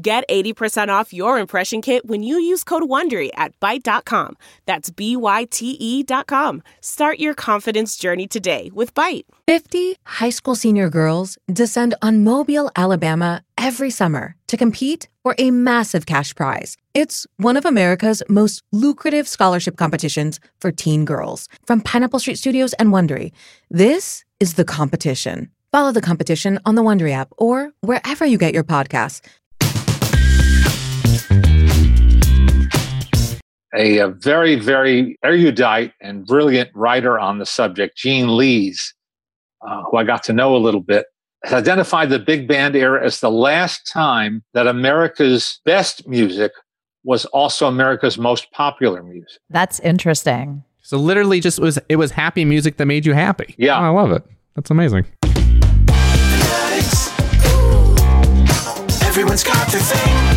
Get 80% off your impression kit when you use code WONDERY at Byte.com. That's B-Y-T-E dot com. Start your confidence journey today with Byte. 50 high school senior girls descend on Mobile, Alabama every summer to compete for a massive cash prize. It's one of America's most lucrative scholarship competitions for teen girls. From Pineapple Street Studios and Wondery, this is The Competition. Follow the competition on the Wondery app or wherever you get your podcasts. A, a very, very erudite and brilliant writer on the subject, Gene Lees, uh, who I got to know a little bit, has identified the big band era as the last time that America's best music was also America's most popular music. That's interesting. So literally, just was it was happy music that made you happy. Yeah. Oh, I love it. That's amazing. Everyone's got their thing.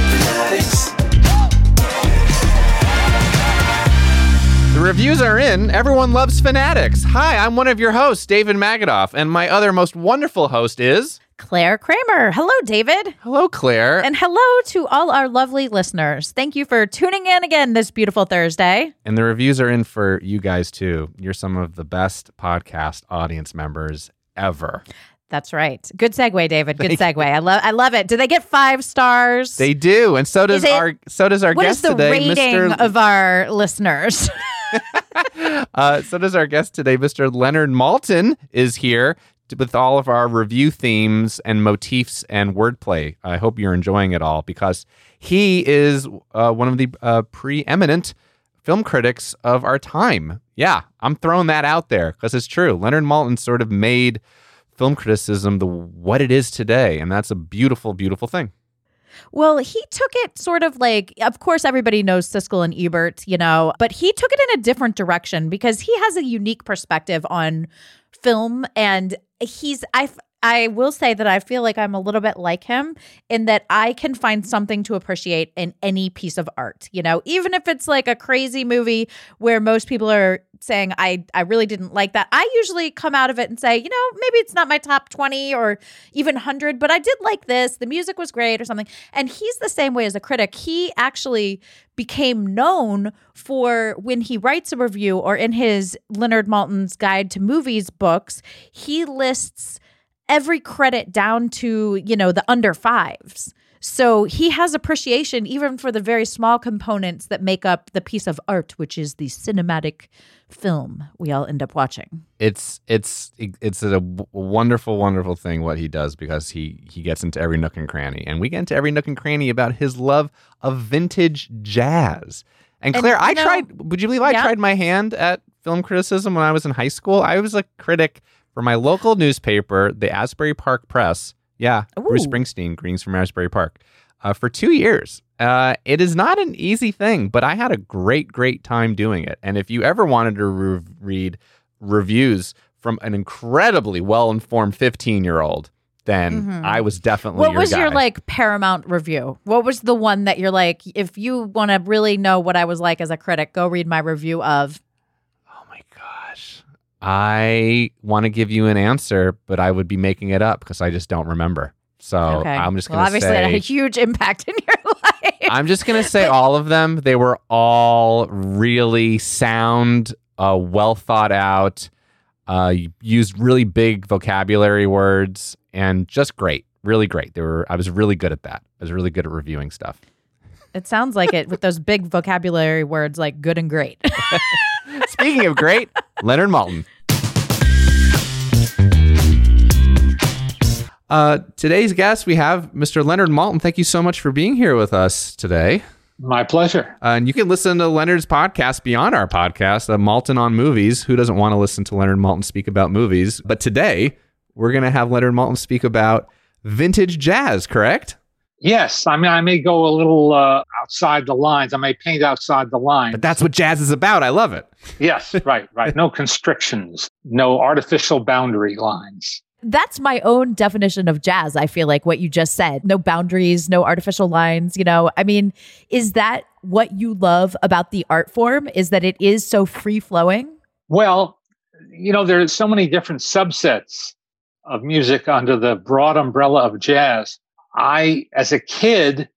Reviews are in. Everyone loves Fanaddicts. Hi, I'm one of your hosts, David Magidoff, and my other most wonderful host is. Claire Kramer. Hello, David. Hello, Claire. And hello to all our lovely listeners. Thank you for tuning in again this beautiful Thursday. And the reviews are in for you guys too. You're some of the best podcast audience members ever. That's right. Good segue, David. Good segue. I love I love it. Do they get five stars? They do, and so does it- our so does our what guest is the today, rating Mr. of our listeners? uh, so does our guest today, Mr. Leonard Maltin, is here with all of our review themes and motifs and wordplay. I hope you're enjoying it all because he is uh, one of the uh, preeminent film critics of our time. Yeah, I'm throwing that out there because it's true. Leonard Maltin sort of made film criticism the what it is today, and that's a beautiful, beautiful thing. Well, he took it sort of like, of course, everybody knows Siskel and Ebert, you know, but he took it in a different direction because he has a unique perspective on film. And he's, I, I will say that I feel like I'm a little bit like him in that I can find something to appreciate in any piece of art, you know, even if it's like a crazy movie where most people are saying I I really didn't like that. I usually come out of it and say, you know, maybe it's not my top 20 or even 100, but I did like this. The music was great or something. And he's the same way as a critic. He actually became known for when he writes a review or in his Leonard Maltin's Guide to Movies books, he lists every credit down to, you know, the under fives. So he has appreciation even for the very small components that make up the piece of art, which is the cinematic film we all end up watching. it's it's it's a wonderful wonderful thing what he does because he he gets into every nook and cranny and we get into every nook and cranny about his love of vintage jazz and And, claire i know- tried would you believe i Yeah. tried my hand at film criticism when i was in high school i was a critic for my local newspaper the asbury park press yeah bruce springsteen greens from asbury park uh, for two years uh, it is not an easy thing, but I had a great, great time doing it. And if you ever wanted to re- read reviews from an incredibly well-informed 15-year-old, then Mhm. I was definitely What your was your like Paramount review? What was the one that you're like, if you want to really know what I was like as a critic, go read my review of. I want to give you an answer, but I would be making it up because I just don't remember. So Okay. I'm just going to say that. obviously it had a huge impact in your life. I'm just going to say all of them. They were all really sound, uh, well thought out, uh, used really big vocabulary words, and just great. Really great. They were. I was really good at that. I was really good at reviewing stuff. It sounds like it with those big vocabulary words like good and great. Speaking of great, Leonard Maltin. Uh, today's guest, we have Mr. Leonard Maltin. Thank you so much for being here with us today. My pleasure. Uh, and you can listen to Leonard's podcast beyond our podcast, uh, Maltin on Movies. Who doesn't want to listen to Leonard Maltin speak about movies? But today, we're going to have Leonard Maltin speak about vintage jazz, correct? Yes, I mean I may go a little uh, outside the lines. I may paint outside the lines. But that's what jazz is about. I love it. yes, right, right. No constrictions, no artificial boundary lines. That's my own definition of jazz. I feel like what you just said no boundaries, no artificial lines. You know, I mean, is that what you love about the art form? Is that it is so free flowing? Well, you know, there's so many different subsets of music under the broad umbrella of jazz. I, as a kid,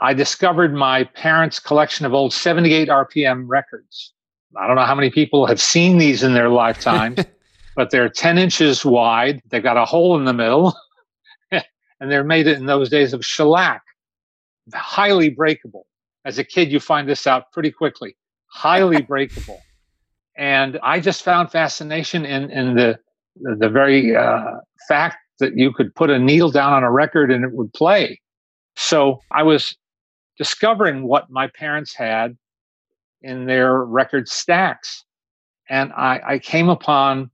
I discovered my parents' collection of old 78 RPM records. I don't know how many people have seen these in their lifetime, but they're 10 inches wide. They've got a hole in the middle, and they're made in those days of shellac, highly breakable. As a kid, you find this out pretty quickly. Highly breakable, and I just found fascination in in the the, the very uh, fact that you could put a needle down on a record and it would play. So I was discovering what my parents had in their record stacks. And I, I came upon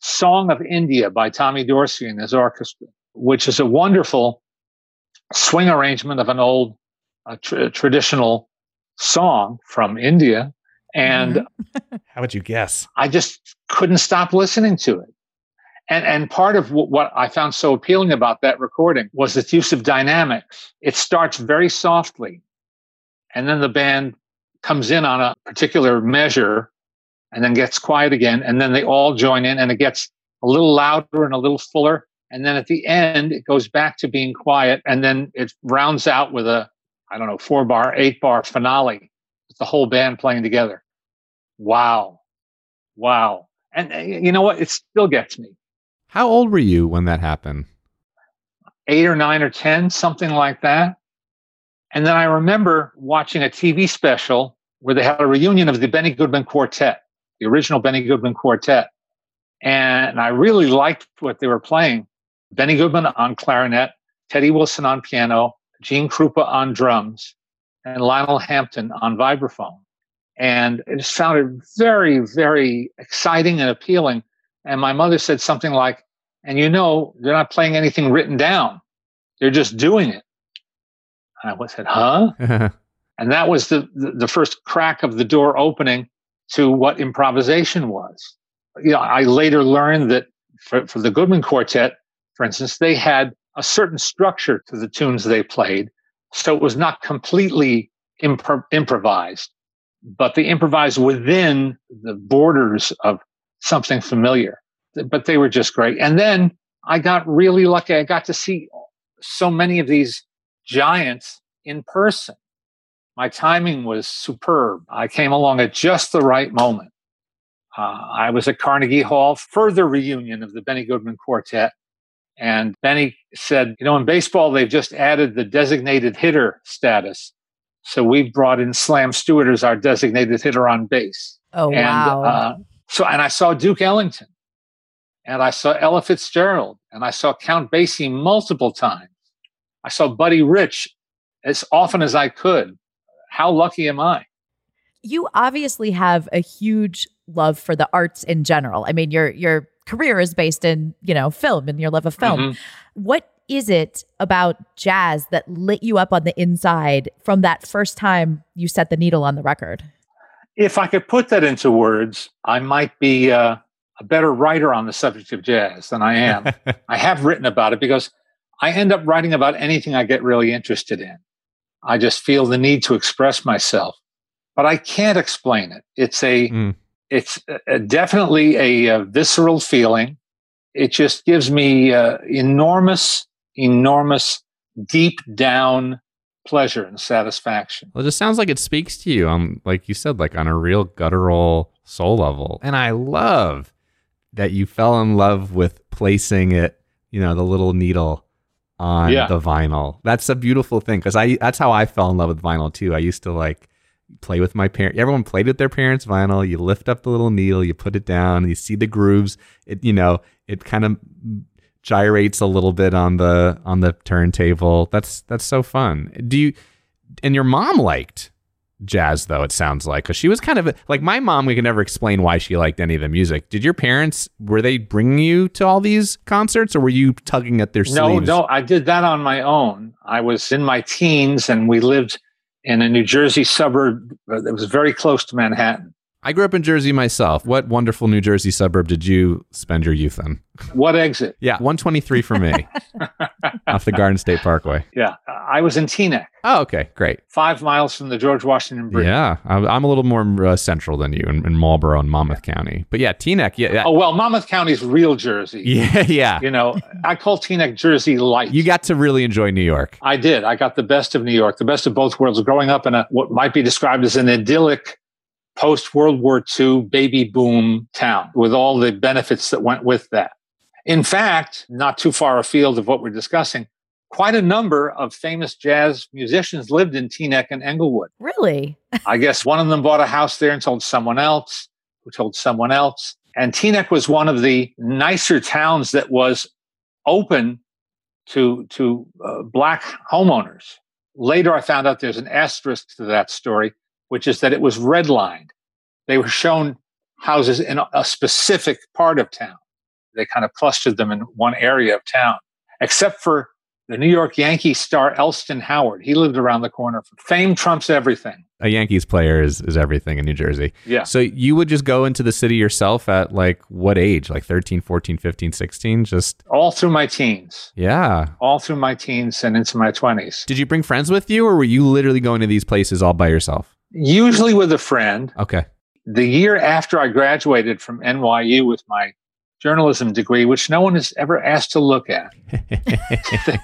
Song of India by Tommy Dorsey and his orchestra, which is a wonderful swing arrangement of an old uh, tr- traditional song from India. And Mhm. How would you guess? I just couldn't stop listening to it. And, and part of what, I found so appealing about that recording was its use of dynamics. It starts very softly, and then the band comes in on a particular measure and then gets quiet again. And then they all join in, and it gets a little louder and a little fuller. And then at the end, it goes back to being quiet. And then it rounds out with a, I don't know, four bar, eight bar finale with the whole band playing together. Wow. Wow. And uh, you know what? It still gets me. How old were you when that happened? eight or nine or 10, something like that. And then I remember watching a TV special where they had a reunion of the Benny Goodman Quartet, the original Benny Goodman Quartet. And I really liked what they were playing. Benny Goodman on clarinet, Teddy Wilson on piano, Gene Krupa on drums, and Lionel Hampton on vibraphone. And it found very, very exciting and appealing. And my mother said something like, and you know, they're not playing anything written down. They're just doing it. And I said, huh? Uh-huh. And that was the, the, the first crack of the door opening to what improvisation was. You know, I later learned that for, for the Goodman Quartet, for instance, they had a certain structure to the tunes they played. So it was not completely impro- improvised, but they improvised within the borders of something familiar. But they were just great. And then I got really lucky. I got to see so many of these giants in person. My timing was superb. I came along at just the right moment. Uh, I was at Carnegie Hall, further reunion of the Benny Goodman Quartet. And Benny said, you know, in baseball, they've just added the designated hitter status. So we've brought in Slam Stewart as our designated hitter on base. Oh, and, wow. Uh, so, and I saw Duke Ellington and I saw Ella Fitzgerald and I saw Count Basie multiple times. I saw Buddy Rich as often as I could. How lucky am I? you obviously have a huge love for the arts in general. I mean, your your career is based in, you know, film and your love of film. Mhm. What is it about jazz that lit you up on the inside from that first time you set the needle on the record? If I could put that into words, I might be uh, a better writer on the subject of jazz than I am. I have written about it because I end up writing about anything I get really interested in. I just feel the need to express myself, but I can't explain it. It's a, Mm. it's a, definitely a, uh visceral feeling. It just gives me uh, enormous, enormous, deep down pleasure and satisfaction. Well, it just sounds like it speaks to you on, like you said, like on a real guttural soul level. And I love that you fell in love with placing it, you know, the little needle on Yeah. the vinyl. That's a beautiful thing because I that's how I fell in love with vinyl too. I used to like play with my parents. Everyone played with their parents' vinyl. You lift up the little needle, you put it down, you see the grooves. It you know it kind of gyrates a little bit on the on the turntable. That's that's so fun. Do you and your mom liked jazz though it sounds like because she was kind of a, like my mom we could never explain why she liked any of the music did your parents were they bringing you to all these concerts or were you tugging at their No, sleeves no, I did that on my own. I was in my teens and we lived in a New Jersey suburb that was very close to Manhattan. I grew up in jersey myself what wonderful new jersey suburb did you spend your youth in What exit? yeah 123 for me off the garden state parkway Yeah, I was in Teaneck, oh okay great five miles from the George Washington Bridge. yeah i'm, I'm a little more uh, central than you in, in marlboro and monmouth county but yeah teaneck yeah yeah Oh well, Monmouth County's real Jersey. yeah, yeah. You know, I call Teaneck Jersey light. you got to really enjoy new york I did. I got the best of New York, the best of both worlds. Growing up in a what might be described as an idyllic post World War II baby boom town with all the benefits that went with that. In fact, not too far afield of what we're discussing, quite a number of famous jazz musicians lived in Teaneck and Englewood. Really? I guess one of them bought a house there and told someone else, who told someone else. And Teaneck was one of the nicer towns that was open to to uh, black homeowners. Later, I found out there's an asterisk to that story, which is that it was redlined. They were shown houses in a, specific part of town. They kind of clustered them in one area of town, except for the New York Yankee star Elston Howard. He lived around the corner. Fame trumps everything. a yankees player is, is everything in new jersey Yeah. So you would just go into the city yourself at like what age? Like 13, 14, 15, 16? Just, all through my teens, yeah. all through my teens and into my 20s. Did you bring friends with you or were you literally going to these places all by yourself? Usually with a friend. Okay. The year after I graduated from NYU with my journalism degree, which no one has ever asked to look at.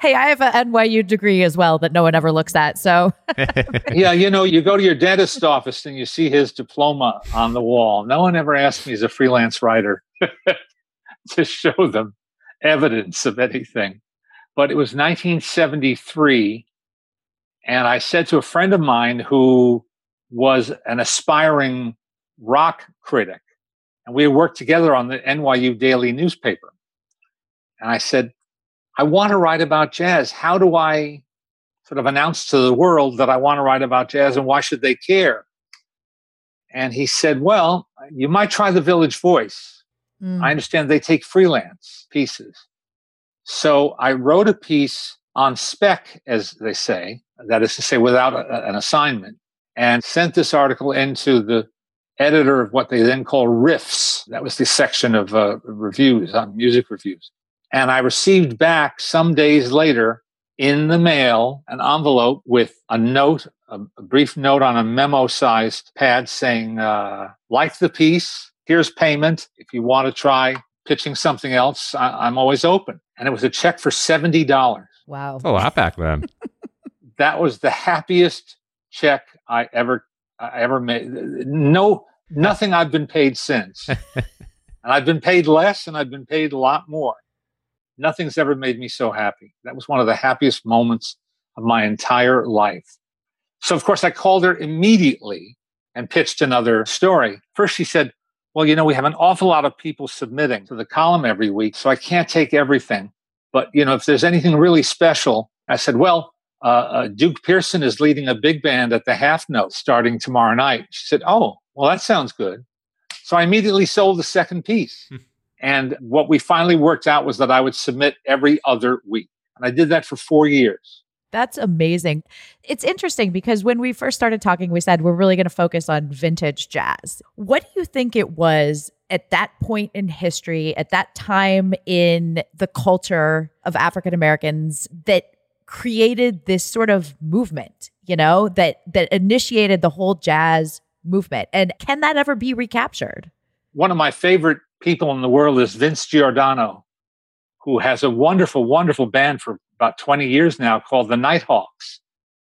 Hey, I have an NYU degree as well that no one ever looks at. So yeah, you know, you go to your dentist office and you see his diploma on the wall. No one ever asked me as a freelance writer to show them evidence of anything. But it was 1973. And I said to a friend of mine who was an aspiring rock critic, and we had worked together on the NYU daily newspaper. And I said, I want to write about jazz. How do I sort of announce to the world that I want to write about jazz and why should they care? And he said, Well, you might try the Village Voice. mm, I understand they take freelance pieces. So I wrote a piece on spec, as they say, that is to say, without a, an assignment, and sent this article into the editor of what they then call riffs. That was the section of uh, reviews on music reviews. And I received back some days later in the mail an envelope with a note, a, a brief note on a memo sized pad saying, uh, like the piece, here's payment. If you want to try pitching something else, I, I'm always open. And it was a check for $70. wow. That's a lot back then. That was the happiest check I ever, I ever made. No, nothing I've been paid since. and I've been paid less and I've been paid a lot more. Nothing's ever made me so happy. That was one of the happiest moments of my entire life. So, of course, I called her immediately and pitched another story. First, she said, Well, you know, we have an awful lot of people submitting to the column every week, so I can't take everything. But, you know, if there's anything really special, I said, Well, uh, uh, Duke Pearson is leading a big band at the half note starting tomorrow night. She said, Oh, well, that sounds good. So I immediately sold the second piece. and what we finally worked out was that I would submit every other week. And I did that for four years. That's amazing. It's interesting because when we first started talking, we said we're really going to focus on vintage jazz. What do you think it was at that point in history, at that time in the culture of African Americans that created this sort of movement, you know, that that initiated the whole jazz movement? And can that ever be recaptured? One of my favorite people in the world is Vince Giordano, who has a wonderful, wonderful band for about 20 years now called the Nighthawks.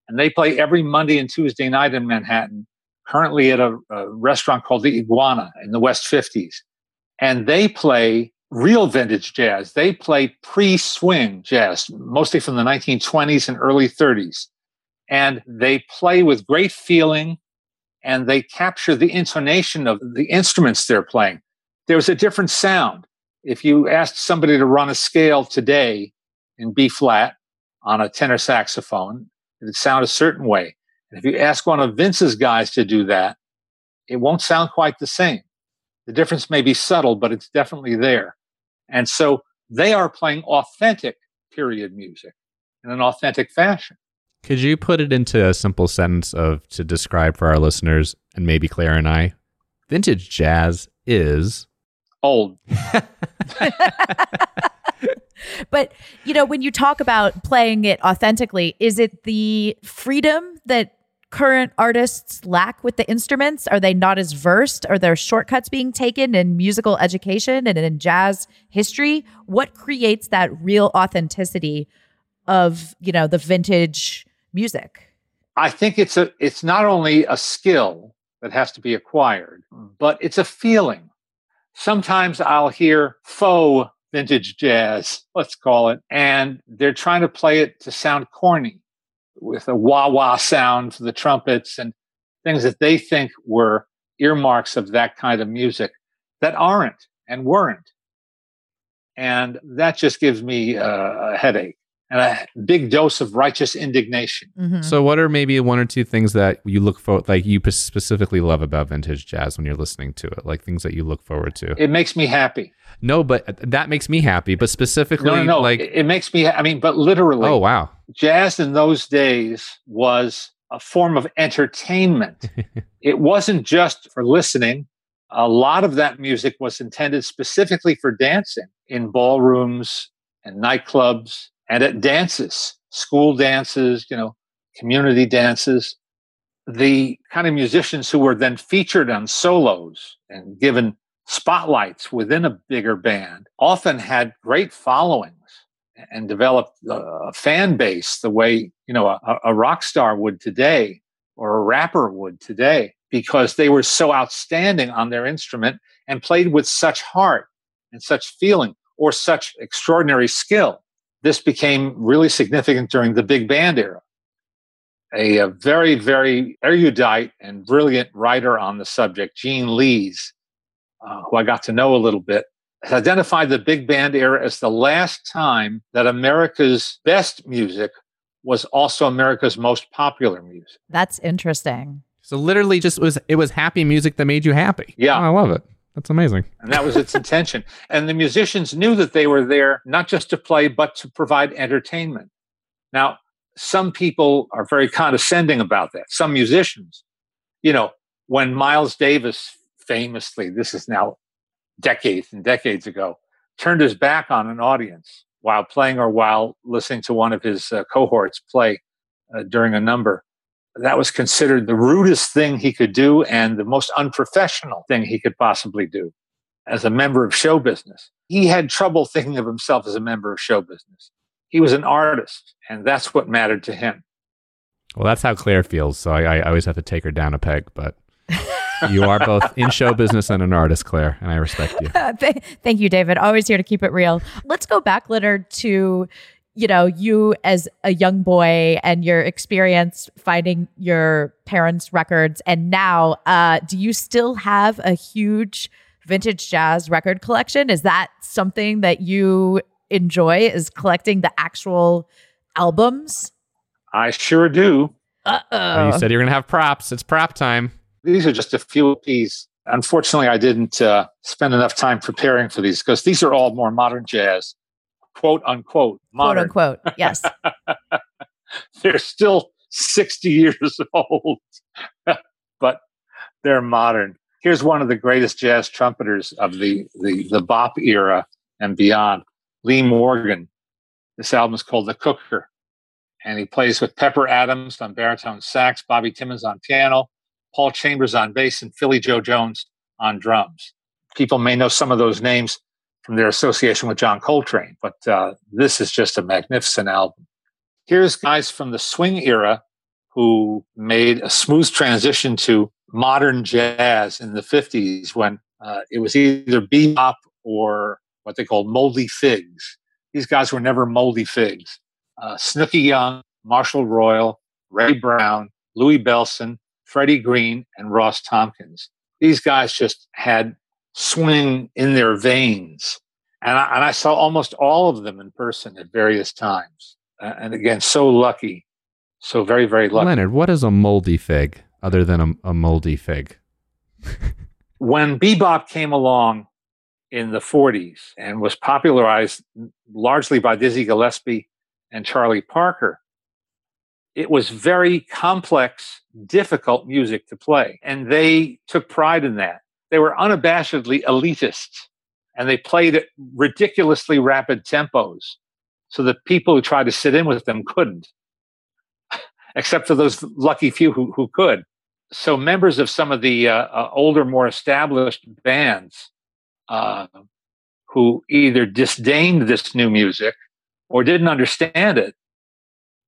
And they play every Monday and Tuesday night in Manhattan, currently at a, a restaurant called the Iguana in the West 50s. And they play real vintage jazz. They play pre swing jazz, mostly from the 1920s and early 30s. And they play with great feeling and they capture the intonation of the instruments they're playing. There's a different sound. If you asked somebody to run a scale today in B flat on a tenor saxophone, it'd sound a certain way. And if you ask one of Vince's guys to do that, it won't sound quite the same. The difference may be subtle, but it's definitely there. And so they are playing authentic period music in an authentic fashion. Could you put it into a simple sentence of to describe for our listeners and maybe Claire and I? Vintage jazz is Old. But, you know, when you talk about playing it authentically, is it the freedom that current artists lack with the instruments? Are they not as versed? Are there shortcuts being taken in musical education and in jazz history? What creates that real authenticity of, you know, the vintage music? I think it's a it's not only a skill that has to be acquired, but it's a feeling. Sometimes I'll hear faux vintage jazz, let's call it, and they're trying to play it to sound corny with a wah wah sound for the trumpets and things that they think were earmarks of that kind of music that aren't and weren't. And that just gives me a, a headache and a big dose of righteous indignation. Mhm. So, what are maybe one or two things that you look for, like you specifically love about vintage jazz when you're listening to it, like things that you look forward to? It makes me happy. no, but that makes me happy. But specifically, No, no, no. like, it, it makes me, I mean, but literally, oh wow, jazz in those days was a form of entertainment. it wasn't just for listening. A lot of that music was intended specifically for dancing in ballrooms and nightclubs and at dances, school dances, you know, community dances. The kind of musicians who were then featured on solos and given spotlights within a bigger band often had great followings and developed a fan base the way you know a, a rock star would today or a rapper would today because they were so outstanding on their instrument and played with such heart and such feeling or such extraordinary skill. This became really significant during the big band era. A, a very very erudite and brilliant writer on the subject gene lees uh, who i got to know a little bit has identified the big band era as the last time that America's best music was also America's most popular music. That's interesting. so literally, just was it was happy music that made you happy. Yeah. Oh, I love it. That's amazing. And that was its intention. And the musicians knew that they were there not just to play, but to provide entertainment. Now, some people are very condescending about that. Some musicians, you know, when Miles Davis famously, this is now decades and decades ago, turned his back on an audience while playing or while listening to one of his uh, cohorts play uh, during a number. That was considered the rudest thing he could do and the most unprofessional thing he could possibly do as a member of show business. He had trouble thinking of himself as a member of show business. He was an artist, and that's what mattered to him. Well, that's how Claire feels. So I, I always have to take her down a peg. But you are both in show business and an artist, Claire, and I respect you. Thank you, David. Always here to keep it real. Let's go back, Leonard, to you know you as a young boy and your experience finding your parents' records, and now, uh, do you still have a huge vintage jazz record collection? Is that something that you enjoy? Is collecting the actual albums? I sure do. Uh Oh, you said you're going to have props. It's prop time. These are just a few of these. Unfortunately, I didn't uh, spend enough time preparing for these because these are all more modern jazz, quote unquote, quote modern. unquote. Yes. they're still 60 years old, but they're modern. Here's one of the greatest jazz trumpeters of the, the, the bop era and beyond, Lee Morgan. This album is called The Cooker, and he plays with Pepper Adams on baritone sax, Bobby Timmons on piano, Paul Chambers on bass, and Philly Joe Jones on drums. People may know some of those names from their association with John Coltrane, but uh, this is just a magnificent album here's guys from the swing era who made a smooth transition to modern jazz in the 50s when uh, it was either bebop or what they called moldy figs. These guys were never moldy figs. Uh, Snooky Young, Marshall Royal, Ray Brown, Louie Bellson, Freddie Green, and Ross Tompkins. These guys just had swing in their veins. And I, and I saw almost all of them in person at various times uh, and again, so lucky, So very, very lucky. Leonard, what is a moldy fig other than a, a moldy fig? when bebop came along in the 40s and was popularized largely by Dizzy Gillespie and Charlie Parker, it was very complex, difficult music to play. And they took pride in that. They were unabashedly elitist and they played at ridiculously rapid tempos so that people who tried to sit in with them couldn't, except for those lucky few who, who could so members of some of the uh, uh, older, more established bands uh, who either disdained this new music or didn't understand it,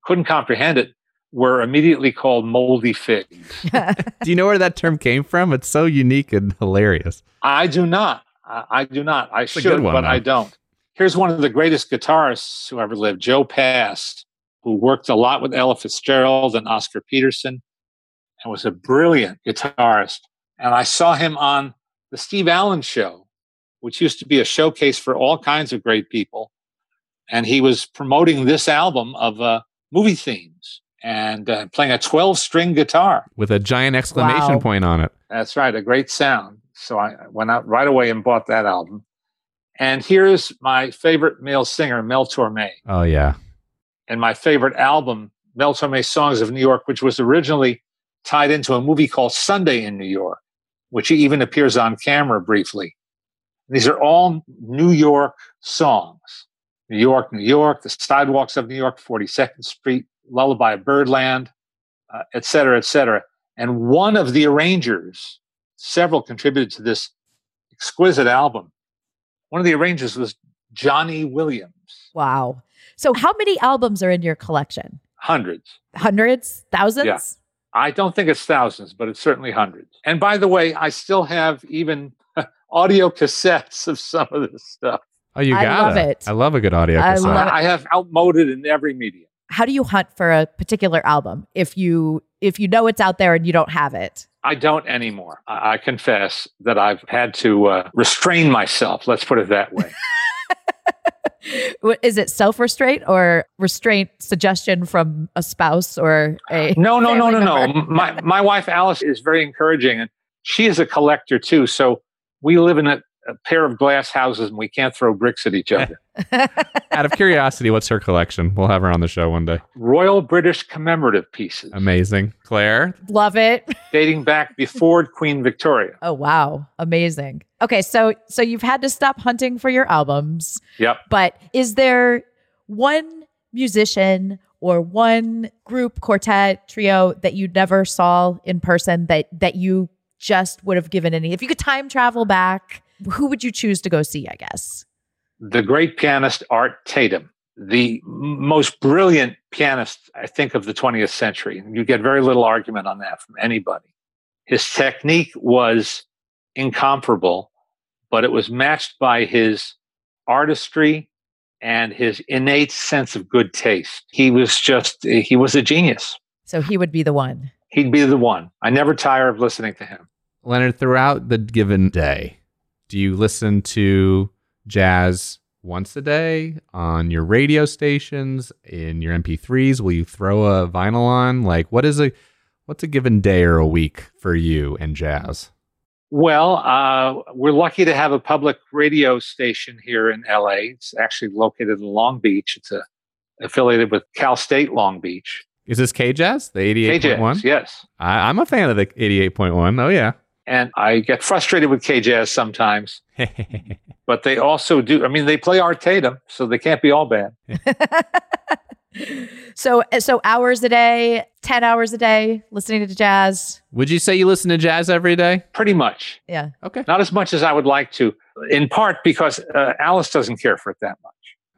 couldn't comprehend it, were immediately called moldy figs. Do you know where that term came from? It's so unique and hilarious. I do not. I, I do not. I a should, one, but though. I don't. Here's one of the greatest guitarists who ever lived, Joe Pass, who worked a lot with Ella Fitzgerald and Oscar Peterson and was a brilliant guitarist. And I saw him on the Steve Allen show, which used to be a showcase for all kinds of great people. And he was promoting this album of uh, movie themes and uh, playing a 12 string guitar. With a giant exclamation Wow. point on it. That's right, a great sound. So I went out right away and bought that album. And here's my favorite male singer, Mel Torme, Oh, yeah. and my favorite album, Mel Torme Songs of New York, which was originally tied into a movie called Sunday in New York, which he even appears on camera briefly. These are all New York songs. New York, New York, the sidewalks of New York, 42nd Street, Lullaby of Birdland, uh, et cetera, et cetera. And one of the arrangers, several contributed to this exquisite album. One of the arrangers was Johnny Williams, Wow. So, how many albums are in your collection? hundreds. Hundreds? Thousands? Yeah. I don't think it's thousands, but it's certainly hundreds. And by the way, I still have even audio cassettes of some of this stuff. Oh, you I got love it. I love a good audio I cassette. love it. I have outmoded in every medium. How do you hunt for a particular album if you if you know it's out there and you don't have it? I don't anymore. I, I confess that I've had to uh, restrain myself. Let's put it that way. is it self restraint or restraint suggestion from a spouse or a No, no, no, no, no. My my wife Alice is very encouraging, and she is a collector too. So we live in a, a pair of glass houses, and we can't throw bricks at each other. Out of curiosity, what's her collection? We'll have her on the show one day. Royal British commemorative pieces Amazing. Claire? Love it. dating back before Queen Victoria. Oh wow, amazing. Okay, so so you've had to stop hunting for your albums, Yep. but is there one musician or one group, quartet, trio that you never saw in person that that you just would have given any if you could time travel back, who would you choose to go see, I guess? the great pianist Art Tatum, the most brilliant pianist, I think, of the 20th century. You get very little argument on that from anybody. His technique was incomparable, but it was matched by his artistry and his innate sense of good taste. He was just, he was a genius. So he would be the one. He'd be the one. I never tire of listening to him. Leonard, throughout the given day, do you listen to jazz once a day on your radio stations, in your MP3s? Will you throw a vinyl on? Like, what is a what's a given day or a week for you and jazz? Well, uh, we're lucky to have a public radio station here in LA. It's actually located in Long Beach. It's a, affiliated with Cal State Long Beach. Is this K Jazz, the 88.1? Yes. I, I'm a fan of the 88.1. Oh, yeah. And I get frustrated with KJazz sometimes, but they also do. I mean, they play Art Tatum, so they can't be all bad. So so hours a day, 10 hours a day listening to jazz. Would you say you listen to jazz every day? Pretty much. Yeah. Okay. Not as much as I would like to, in part because uh, Alice doesn't care for it that much.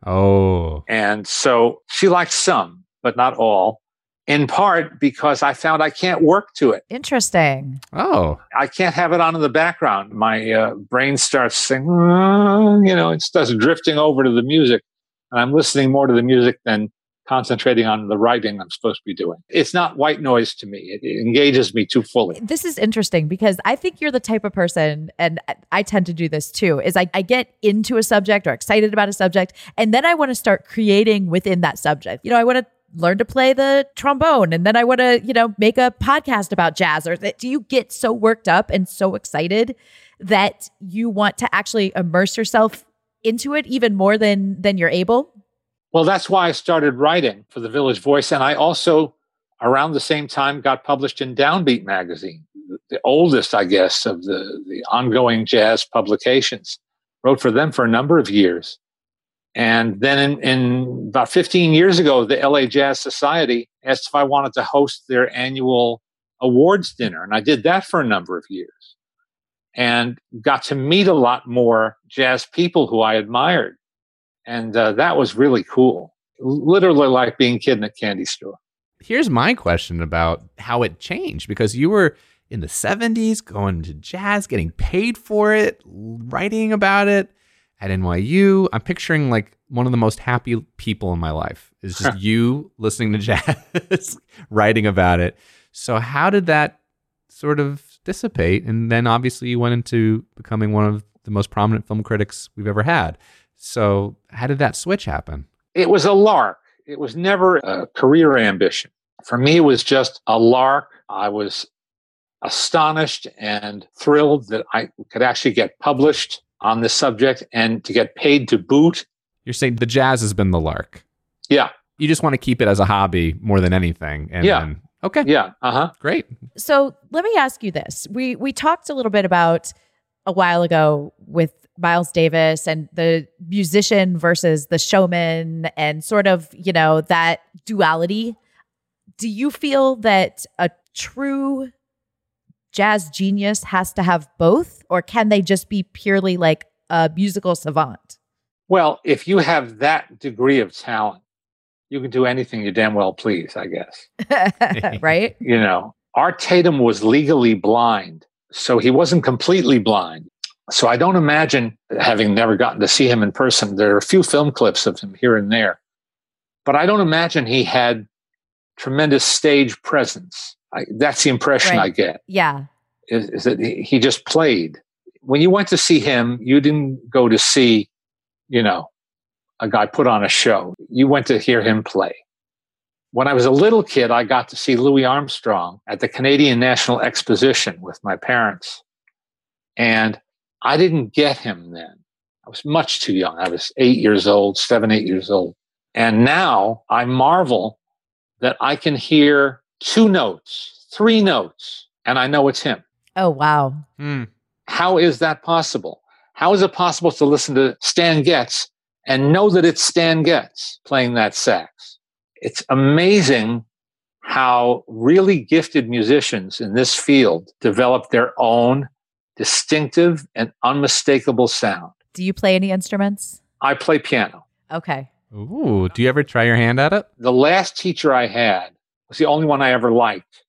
Oh, And so she likes some, but not all. In part because I found I can't work to it. Interesting. oh, I can't have it on in the background. My uh, brain starts saying, you know, it starts drifting over to the music. And I'm listening more to the music than concentrating on the writing I'm supposed to be doing. It's not white noise to me. It, it engages me too fully. This is interesting because I think you're the type of person, and I tend to do this too, is I, I get into a subject or excited about a subject, and then I want to start creating within that subject. You know, I want to learn to play the trombone and then I want to, you know, make a podcast about jazz or that do you get so worked up and so excited that you want to actually immerse yourself into it even more than than you're able? Well, that's why I started writing for the Village Voice. And I also, around the same time, got published in Downbeat magazine, the oldest, I guess, of the, the ongoing jazz publications. Wrote for them for a number of years. And then in, in about 15 years ago, the LA Jazz Society asked if I wanted to host their annual awards dinner. And I did that for a number of years and got to meet a lot more jazz people who I admired. And uh, that was really cool. Literally like being kid in a candy store. Here's my question about how it changed because you were in the 70s going to jazz, getting paid for it, writing about it at NYU. I'm picturing like one of the most happy people in my life is just you listening to jazz, writing about it. So, how did that sort of dissipate? And then obviously you went into becoming one of the most prominent film critics we've ever had. So, how did that switch happen? It was a lark. It was never a career ambition. For me, it was just a lark. I was astonished and thrilled that I could actually get published on this subject and to get paid to boot. You're saying the jazz has been the lark. Yeah. You just want to keep it as a hobby more than anything. And Yeah. then, okay. Yeah. Uh huh. Great. So let me ask you this. We we talked a little bit about a while ago with Miles Davis and the musician versus the showman and sort of, you know, that duality. Do you feel that a true jazz genius has to have both or can they just be purely like a musical savant? Well, if you have that degree of talent, you can do anything you damn well please, I guess. right? You know, Art Tatum was legally blind, so he wasn't completely blind. So I don't imagine, having never gotten to see him in person, there are a few film clips of him here and there, but I don't imagine he had tremendous stage presence. I, that's the impression Right. I get. Yeah. is, is that he he just played. When you went to see him, you didn't go to see, you know, a guy put on a show. You went to hear him play. When I was a little kid, I got to see Louis Armstrong at the Canadian National Exposition with my parents. And I didn't get him then. I was much too young. I was eight years old, seven, eight years old. And now I marvel that I can hear two notes, three notes, and I know it's him. Oh wow. Hmm. How is that possible? How is it possible to listen to Stan Getz and know that it's Stan Getz playing that sax? It's amazing how really gifted musicians in this field develop their own distinctive and unmistakable sound. Do you play any instruments? I play piano. Okay. Ooh, do you ever try your hand at it? The last teacher I had was the only one I ever liked.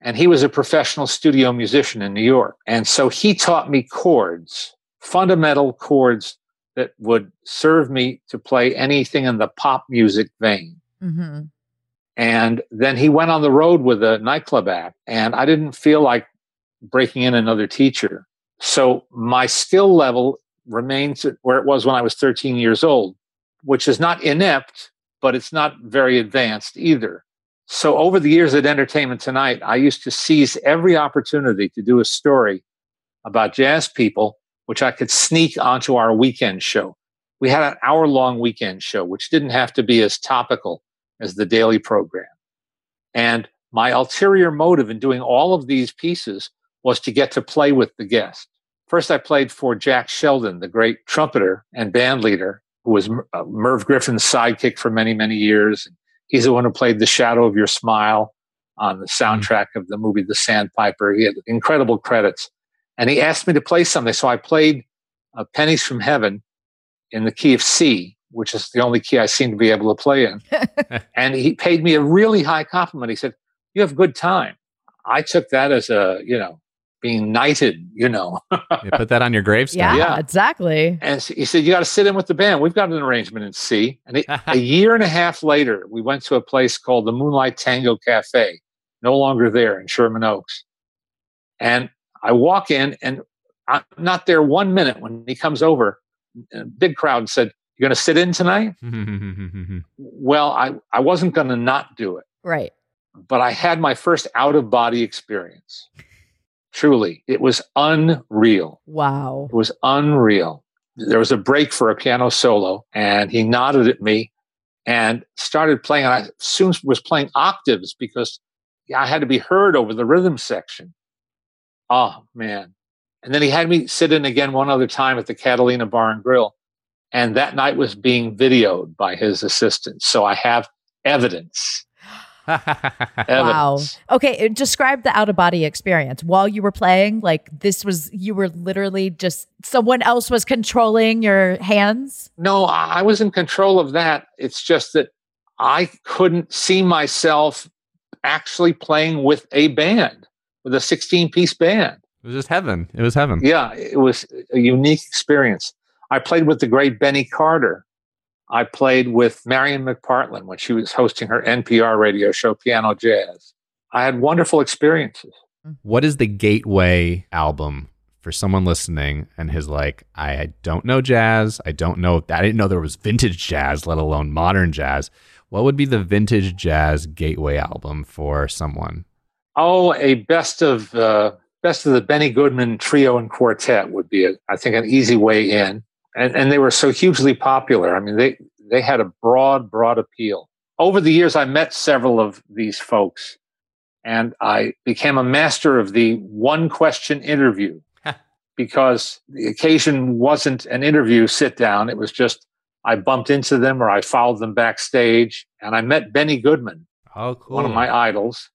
And he was a professional studio musician in New York. And so he taught me chords, fundamental chords that would serve me to play anything in the pop music vein. hmm And then he went on the road with a nightclub act, and I didn't feel like breaking in another teacher. So my skill level remains where it was when I was 13 years old, which is not inept, but it's not very advanced either. So over the years at Entertainment Tonight, I used to seize every opportunity to do a story about jazz people, which I could sneak onto our weekend show. We had an hour long weekend show, which didn't have to be as topical as the daily program. And my ulterior motive in doing all of these pieces was to get to play with the guest. First, I played for Jack Sheldon, the great trumpeter and band leader, who was uh, Merv Griffin's sidekick for many, many years. He's the one who played The Shadow of Your Smile on the soundtrack of the movie The Sandpiper. He had incredible credits. And he asked me to play something. So I played uh, Pennies from Heaven in the key of C, which is the only key I seem to be able to play in. and he paid me a really high compliment. He said, You have good time. I took that as a, you know, being knighted, you know. You put that on your gravestone. Yeah, Yeah. exactly. And he said, You got to sit in with the band. We've got an arrangement in C. And it, a year and a half later, we went to a place called the Moonlight Tango Cafe, no longer there in Sherman Oaks. And I walk in, and I'm not there one minute when he comes over, a big crowd, and said, You're going to sit in tonight? Well, I, I wasn't going to not do it, Right. but I had my first out of body experience. Truly, it was unreal. Wow. It was unreal. There was a break for a piano solo, and he nodded at me and started playing. And I soon was playing octaves because I had to be heard over the rhythm section. Oh, man. And then he had me sit in again one other time at the Catalina Bar and Grill. And that night was being videoed by his assistant. So I have evidence. Wow. Okay, uh, describe the out of body experience while you were playing. Like this was you were literally just someone else was controlling your hands. No, I I was in control of that. It's just that I couldn't see myself actually playing with a band, with a 16 piece band. It was just heaven. It was heaven. Yeah, it was a unique experience. I played with the great Benny Carter. I played with Marian McPartland when she was hosting her NPR radio show, Piano Jazz. I had wonderful experiences. What is the gateway album for someone listening and is like, I don't know jazz. I don't know. I didn't know there was vintage jazz, let alone modern jazz. What would be the vintage jazz gateway album for someone? Oh, a best of uh, best of the Benny Goodman trio and quartet would be, a, I think, an easy way in. And and they were so hugely popular. I mean, they they had a broad, broad appeal. Over the years, I met several of these folks, and I became a master of the one question interview because the occasion wasn't an interview sit down. It was just I bumped into them or I followed them backstage, and I met Benny Goodman Oh, cool. one of my idols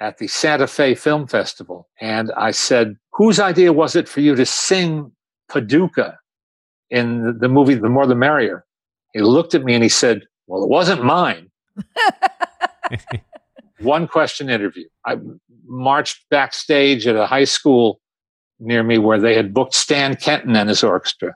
at the Santa Fe Film Festival. And I said, Whose idea was it for you to sing Paducah in the, movie The More the Merrier? He looked at me and he said, Well, it wasn't mine. One question interview. I marched backstage at a high school near me where they had booked Stan Kenton and his orchestra.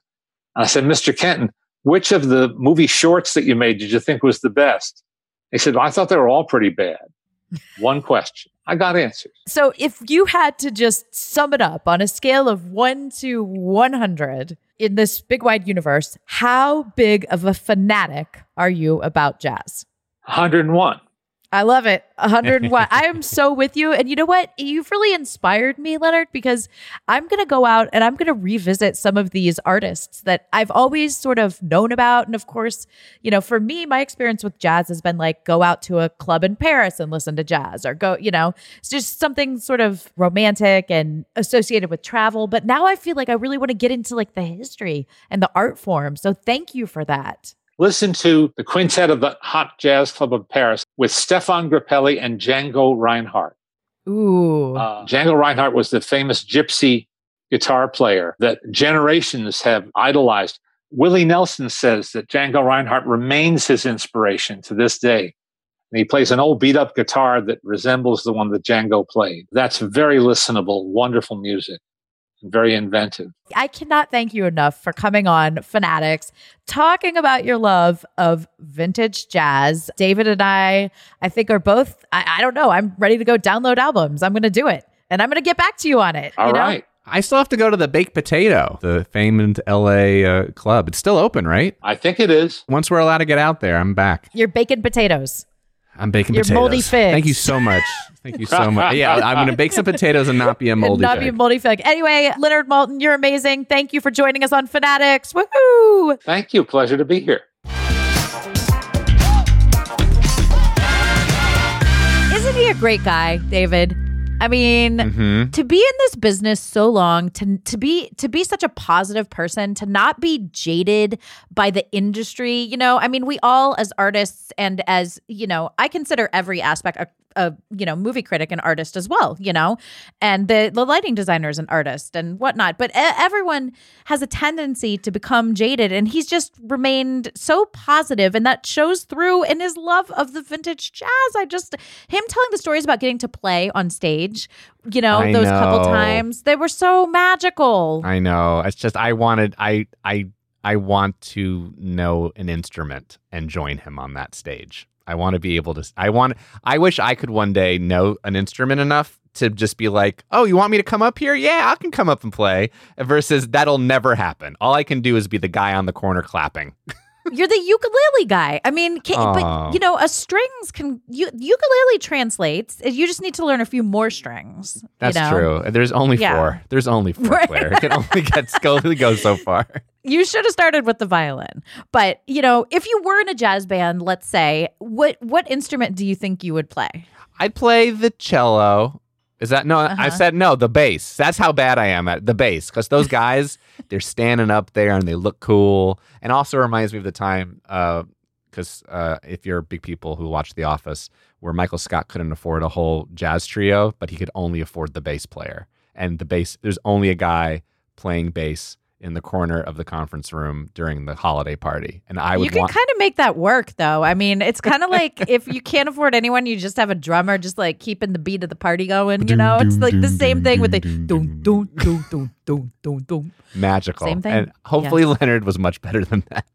And I said, Mr. Kenton, which of the movie shorts that you made did you think was the best? He said, I thought they were all pretty bad. One question. I got answers. So if you had to just sum it up on a scale of 1 to 100 in this big wide universe, how big of a fanatic are you about jazz? 101. I love it. 101. I am so with you. And you know what? You've really inspired me, Leonard, because I'm going to go out and I'm going to revisit some of these artists that I've always sort of known about. And of course, you know, for me, my experience with jazz has been like go out to a club in Paris and listen to jazz or go, you know, it's just something sort of romantic and associated with travel. But now I feel like I really want to get into like the history and the art form. So thank you for that. Listen to the quintet of the Hot Jazz Club of Paris with Stefan Grappelli and Django Reinhardt. Ooh. Uh, Django Reinhardt was the famous gypsy guitar player that generations have idolized. Willie Nelson says that Django Reinhardt remains his inspiration to this day. And he plays an old beat up guitar that resembles the one that Django played. That's very listenable, wonderful music, very inventive. I cannot thank you enough for coming on Fanaddicts, talking about your love of vintage jazz. David and I, I think, are both, I, I don't know, I'm ready to go download albums. I'm going to do it. And I'm going to get back to you on it. All you know? right. I still have to go to the Baked Potato, the famed LA uh, club. It's still open, right? I think it is. Once we're allowed to get out there, I'm back. You're baking potatoes. I'm baking potatoes. Your potatoes. moldy figs. Thank you so much. Thank you so much. Yeah, I'm going to bake some potatoes and not be a moldy and not be a moldy fig. Anyway, Leonard Maltin, you're amazing. Thank you for joining us on Fanaddicts. Woohoo! Thank you. Pleasure to be here. Isn't he a great guy, David? I mean, Mhm. to be in this business so long to to be to be such a positive person to not be jaded by the industry you know i mean we all as artists and as you know i consider every aspect a, you know movie critic and artist as well you know and the the lighting designer is an artist and whatnot but everyone has a tendency to become jaded and he's just remained so positive and that shows through in his love of the vintage jazz i just him telling the stories about getting to play on stage you know I those couple times they were so magical I know. It's just I wanted I I I want to know an instrument and join him on that stage. I want to be able to I want I wish I could one day know an instrument enough to just be like, "Oh, you want me to come up here? Yeah, I can come up and play." Versus that'll never happen. All I can do is be the guy on the corner clapping. You're the ukulele guy. I mean, can, Oh. but you know, a strings can you, ukulele translates. You just need to learn a few more strings. That's you know? true. There's only Yeah. four. There's only four, Right. Claire. It can only get go, only go so far. You should have started with the violin. But you know, if you were in a jazz band, let's say, what what instrument do you think you would play? I'd play the cello. Is that no? I Uh-huh. said no. The bass. That's how bad I am at the bass. Because those guys, they're standing up there and they look cool. And also reminds me of the time, because uh, if you're big people who watch The Office, where Michael Scott couldn't afford a whole jazz trio, but he could only afford the bass player. And the bass, there's only a guy playing bass in the corner of the conference room during the holiday party. And I would you can want. kind of make that work though. I mean, it's kind of like if you can't afford anyone, you just have a drummer just like keeping the beat of the party going, you know? It's like the same thing with the dun dun dun dun dun dun dun. magical. Same thing. And hopefully Leonard was much better than that.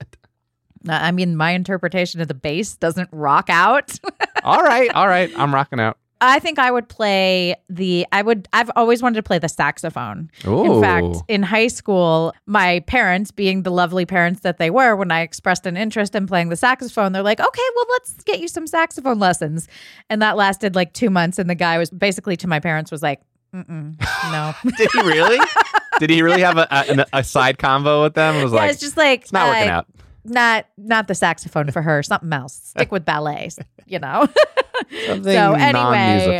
I mean, my interpretation of the bass doesn't rock out. all right, all right. I'm rocking out. I think I would play the I would I've always wanted to play the saxophone. Ooh. In fact, in high school, my parents, being the lovely parents that they were, when I expressed an interest in playing the saxophone, they're like, "Okay, well, let's get you some saxophone lessons." And that lasted like 2 months and the guy was basically to my parents was like, Mm-mm, "No." Did he really? Did he really have a, a, a side convo with them? It was yeah, like, it's just like it's not working uh, out. Not not the saxophone for her, something else. Stick with ballet, you know. Something so anyway.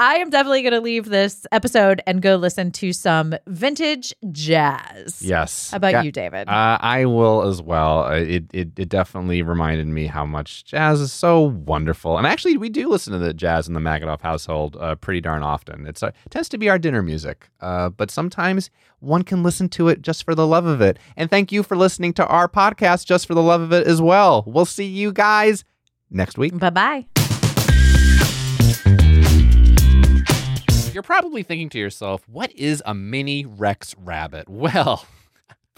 I am definitely going to leave this episode and go listen to some vintage jazz. Yes. How about Ga- you, David? Uh, I will as well. Uh, It, it it definitely reminded me how much jazz is so wonderful. And actually, we do listen to the jazz in the Magidoff household uh, pretty darn often. It's uh, it tends to be our dinner music, uh, but sometimes one can listen to it just for the love of it. And thank you for listening to our podcast just for the love of it as well. We'll see you guys next week. bye bye. You're probably thinking to yourself, what is a mini Rex rabbit? Well,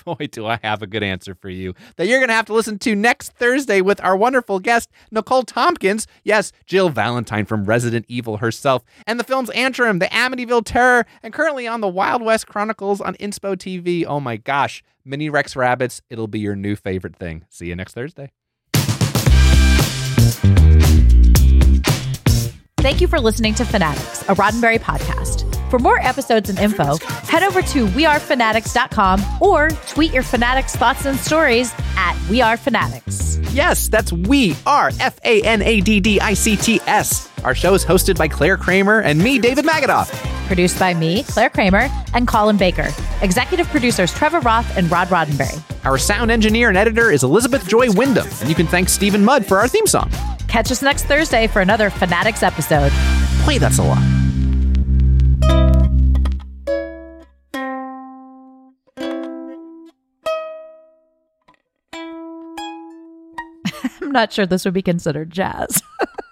boy, do I have a good answer for you that you're going to have to listen to next Thursday with our wonderful guest, Nicole Tompkins. Yes, Jill Valentine from Resident Evil herself, and the films Antrim, The Amityville Terror, and currently on the Wild West Chronicles on Inspo TV. Oh my gosh, mini Rex rabbits, it'll be your new favorite thing. See you next Thursday. Thank you for listening to Fanaddicts, a Roddenberry podcast. For more episodes and info, head over to wearefanaddicts.com or tweet your Fanaddicts thoughts and stories at wearefanaddicts. Yes, that's We Are F A N A D D I C T S. Our show is hosted by Claire Kramer and me, David Magidoff. Produced by me, Claire Kramer, and Colin Baker. Executive producers Trevor Roth and Rod Roddenberry. Our sound engineer and editor is Elizabeth Joy Wyndham, and you can thank Stephen Mudd for our theme song. Catch us next Thursday for another Fanaddicts episode. Play that's a lot. I'm not sure this would be considered jazz.